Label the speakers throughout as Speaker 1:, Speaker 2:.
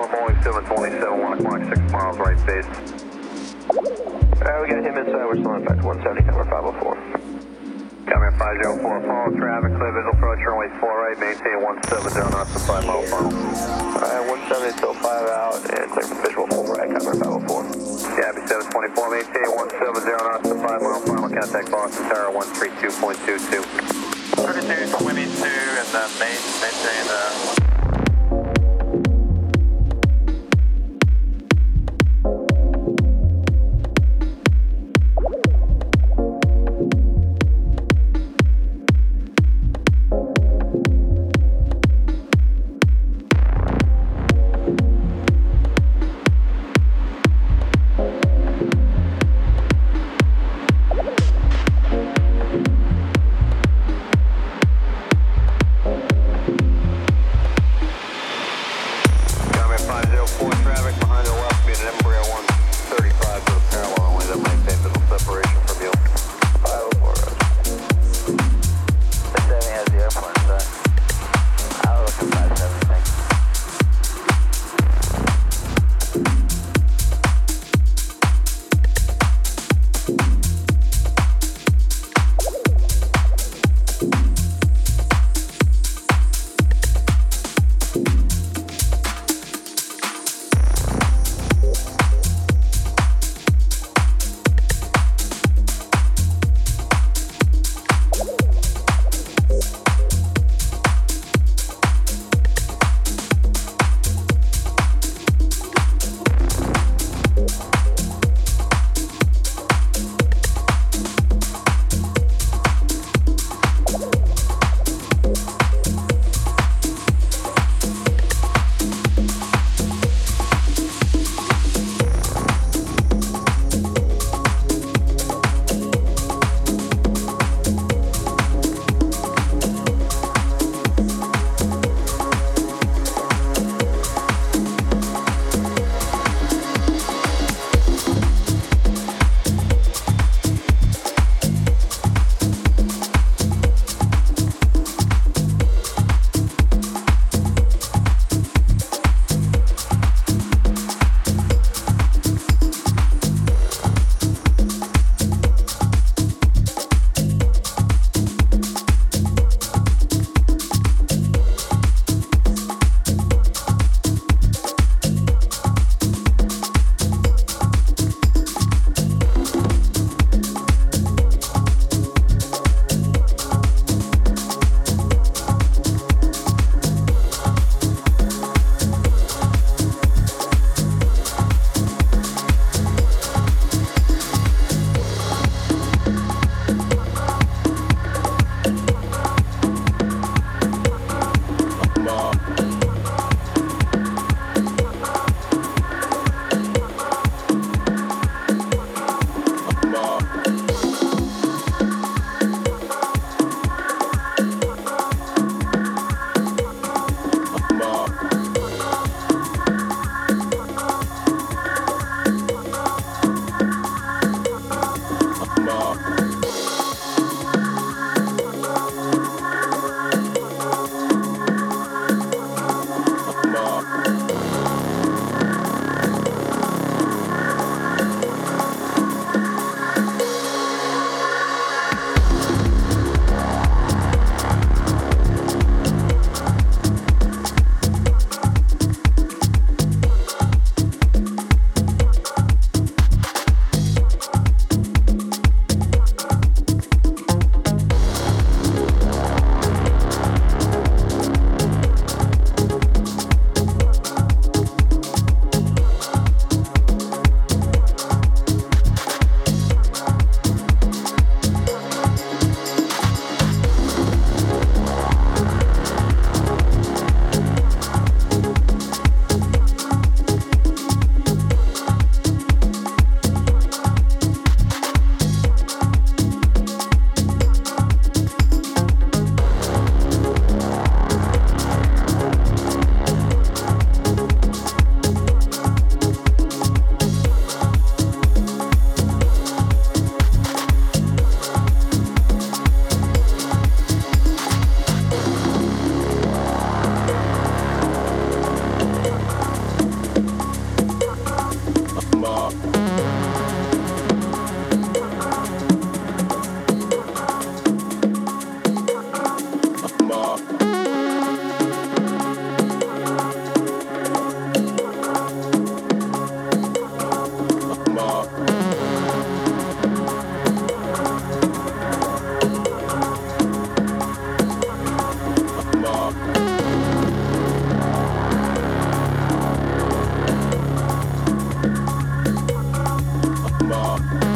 Speaker 1: Oklahoma, Boeing 727, 1 o'clock, 6 miles, right base.
Speaker 2: Alright, uh, we got him inside, we're still in effect 170, number 504.
Speaker 1: Coming in 504, follow traffic, clear visual approach, runway 4 right, maintain 17 down, not supply mile funnel.
Speaker 2: Alright, uh, 170 still 5 out, and clear for visual full right, come in 504.
Speaker 1: Gabby 724, maintain 170 knots to 5 mile final, contact Boston Tower 132.22.
Speaker 3: 32, 22, and uh, maintain uh,
Speaker 1: Bye.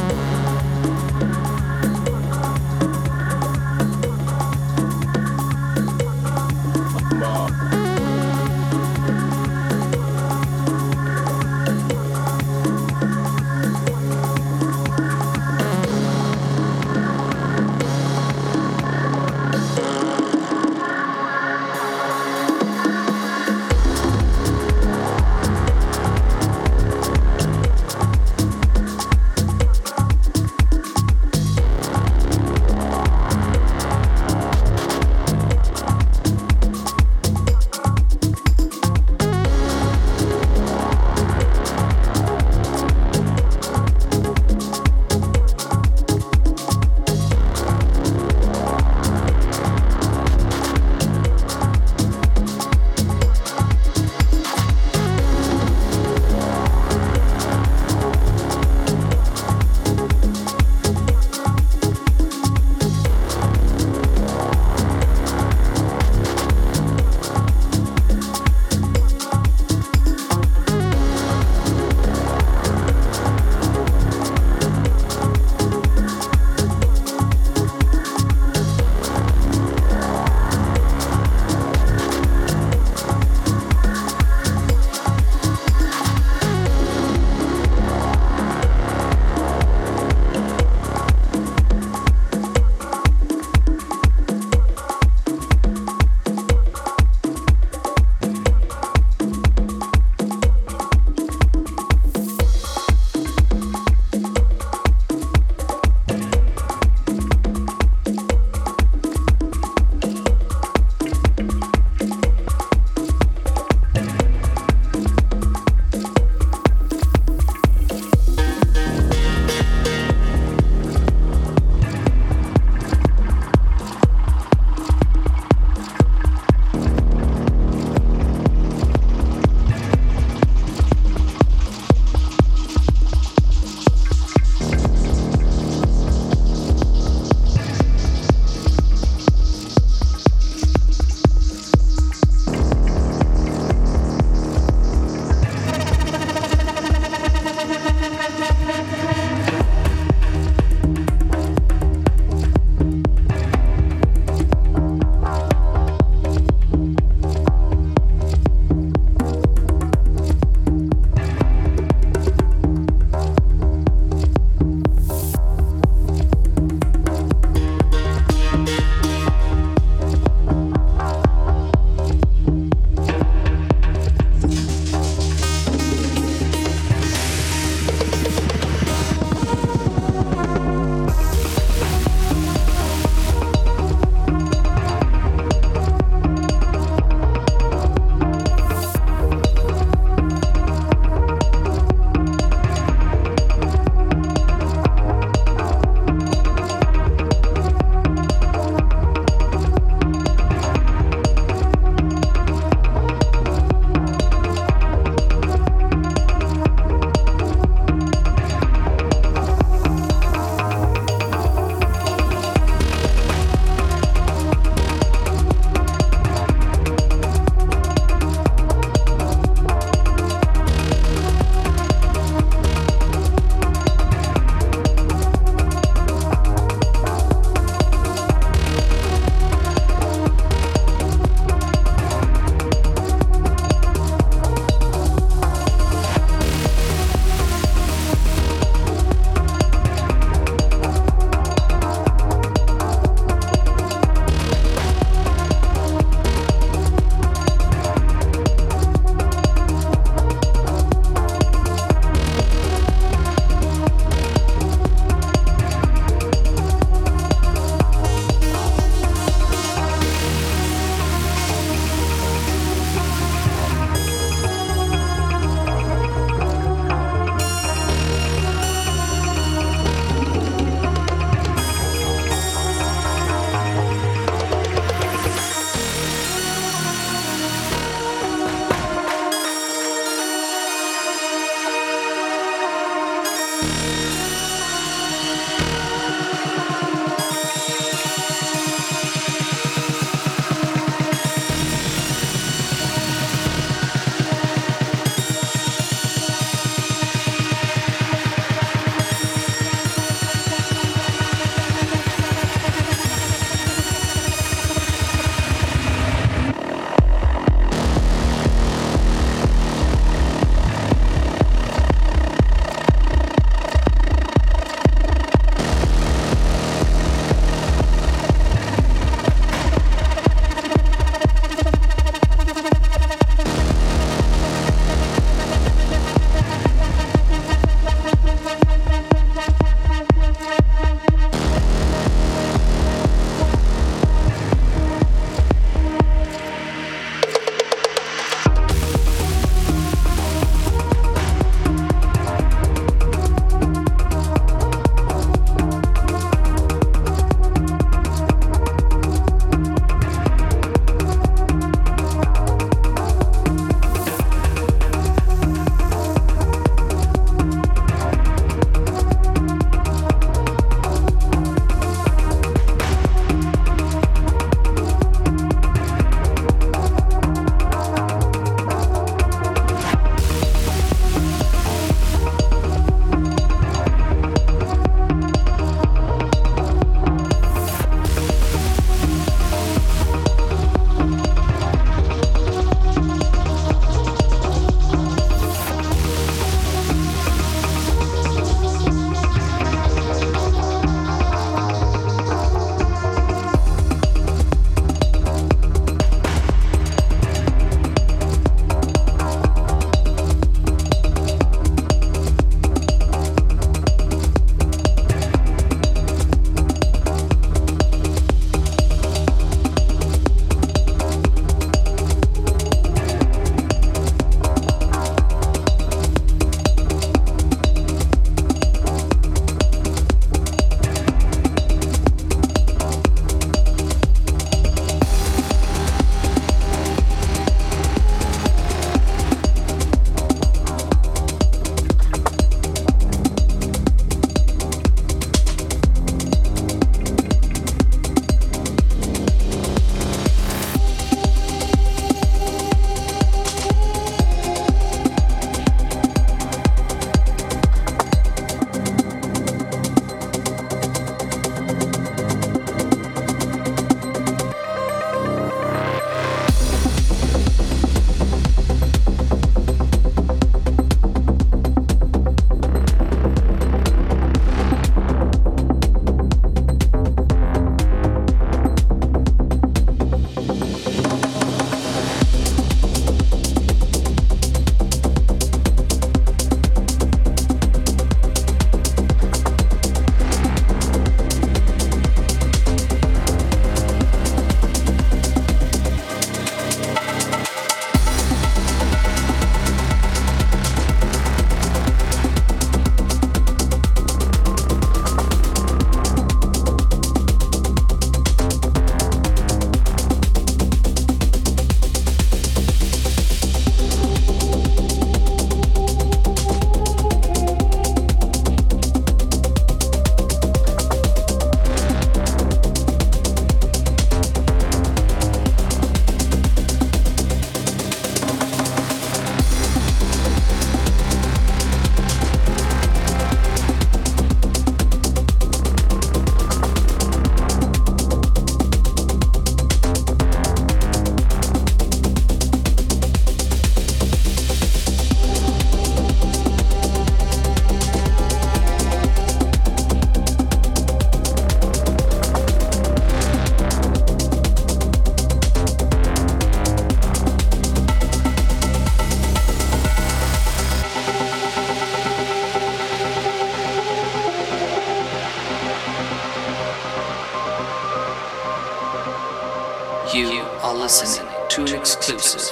Speaker 4: You are listening to an exclusive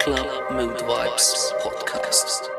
Speaker 4: Club Mood Vibes podcast.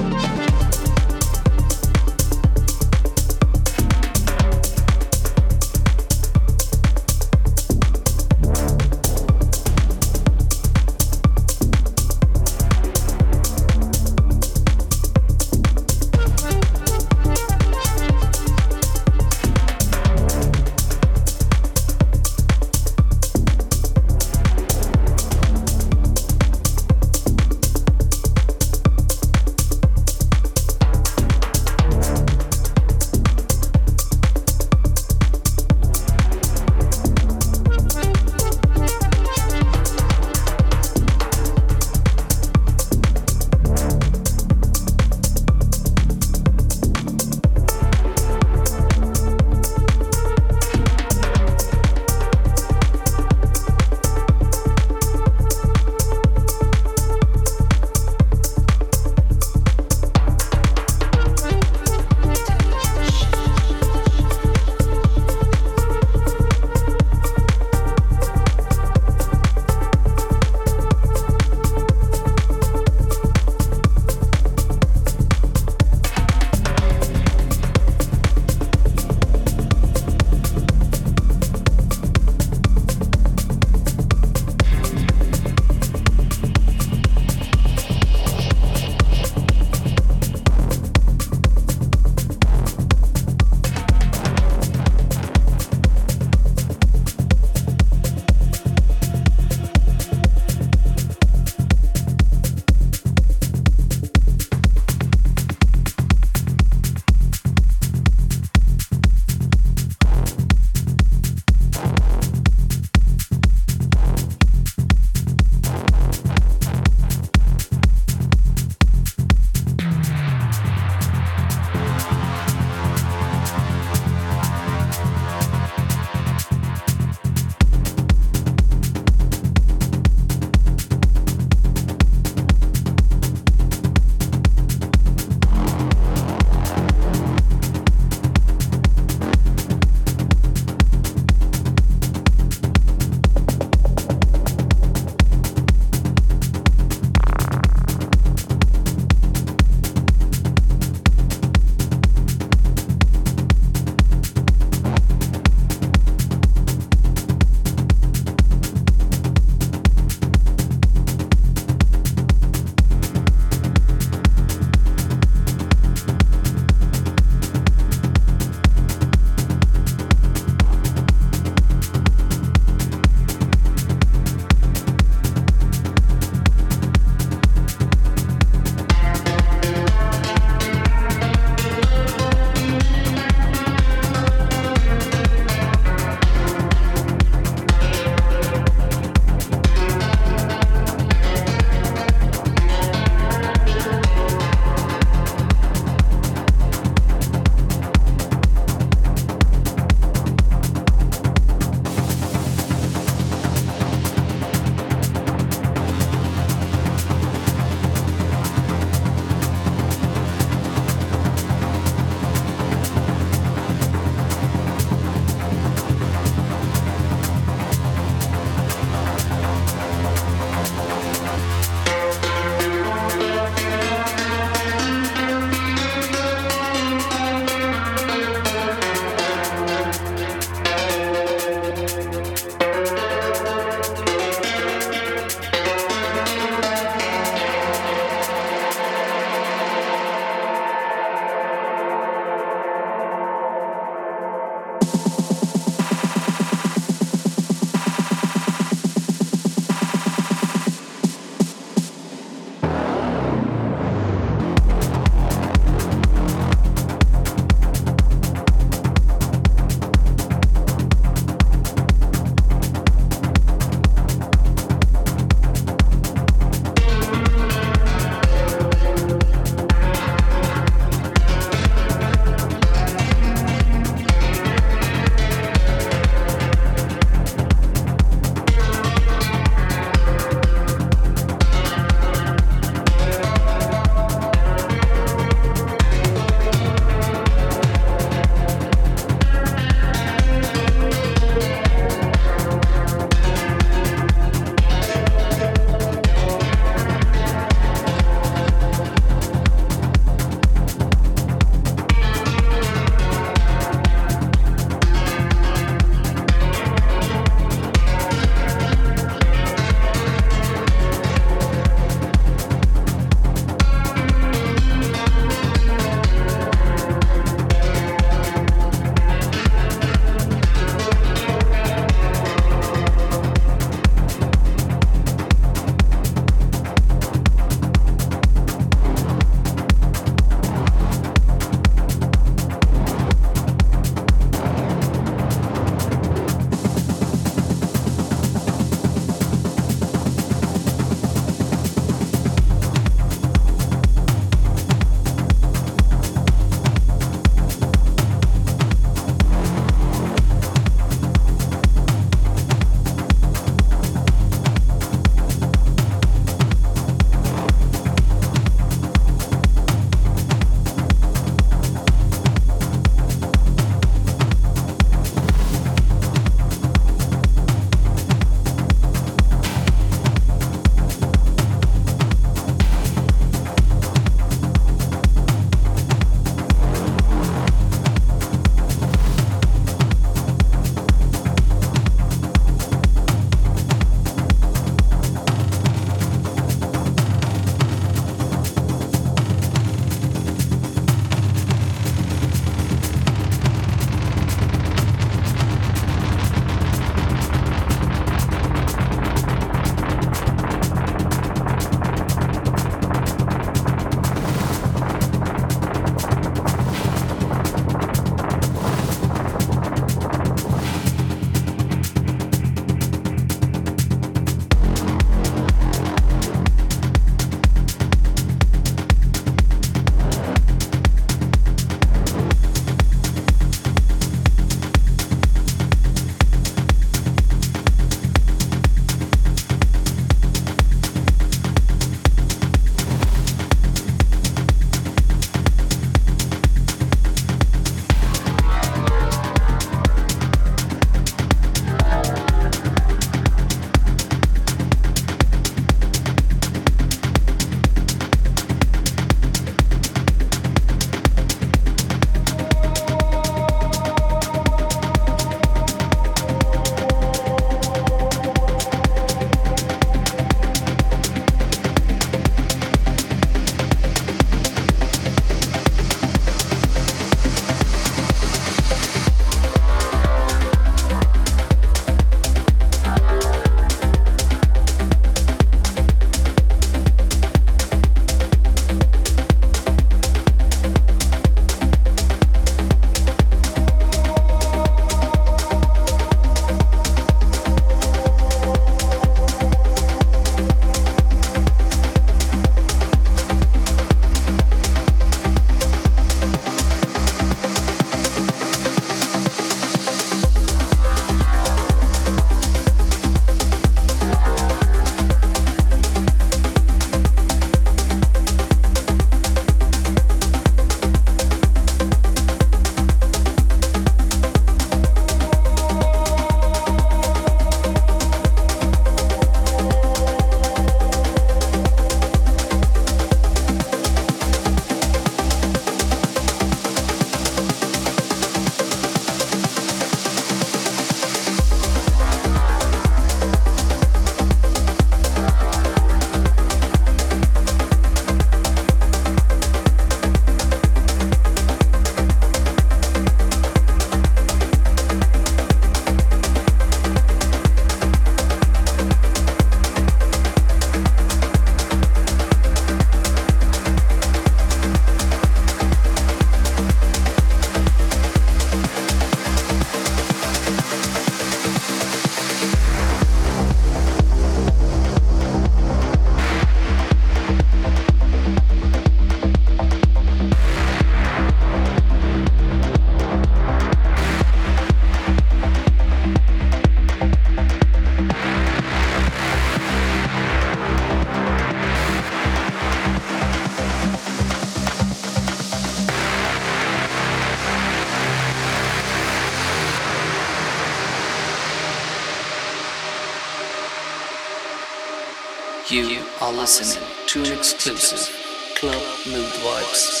Speaker 4: Listening to an exclusive Club Mood Vibes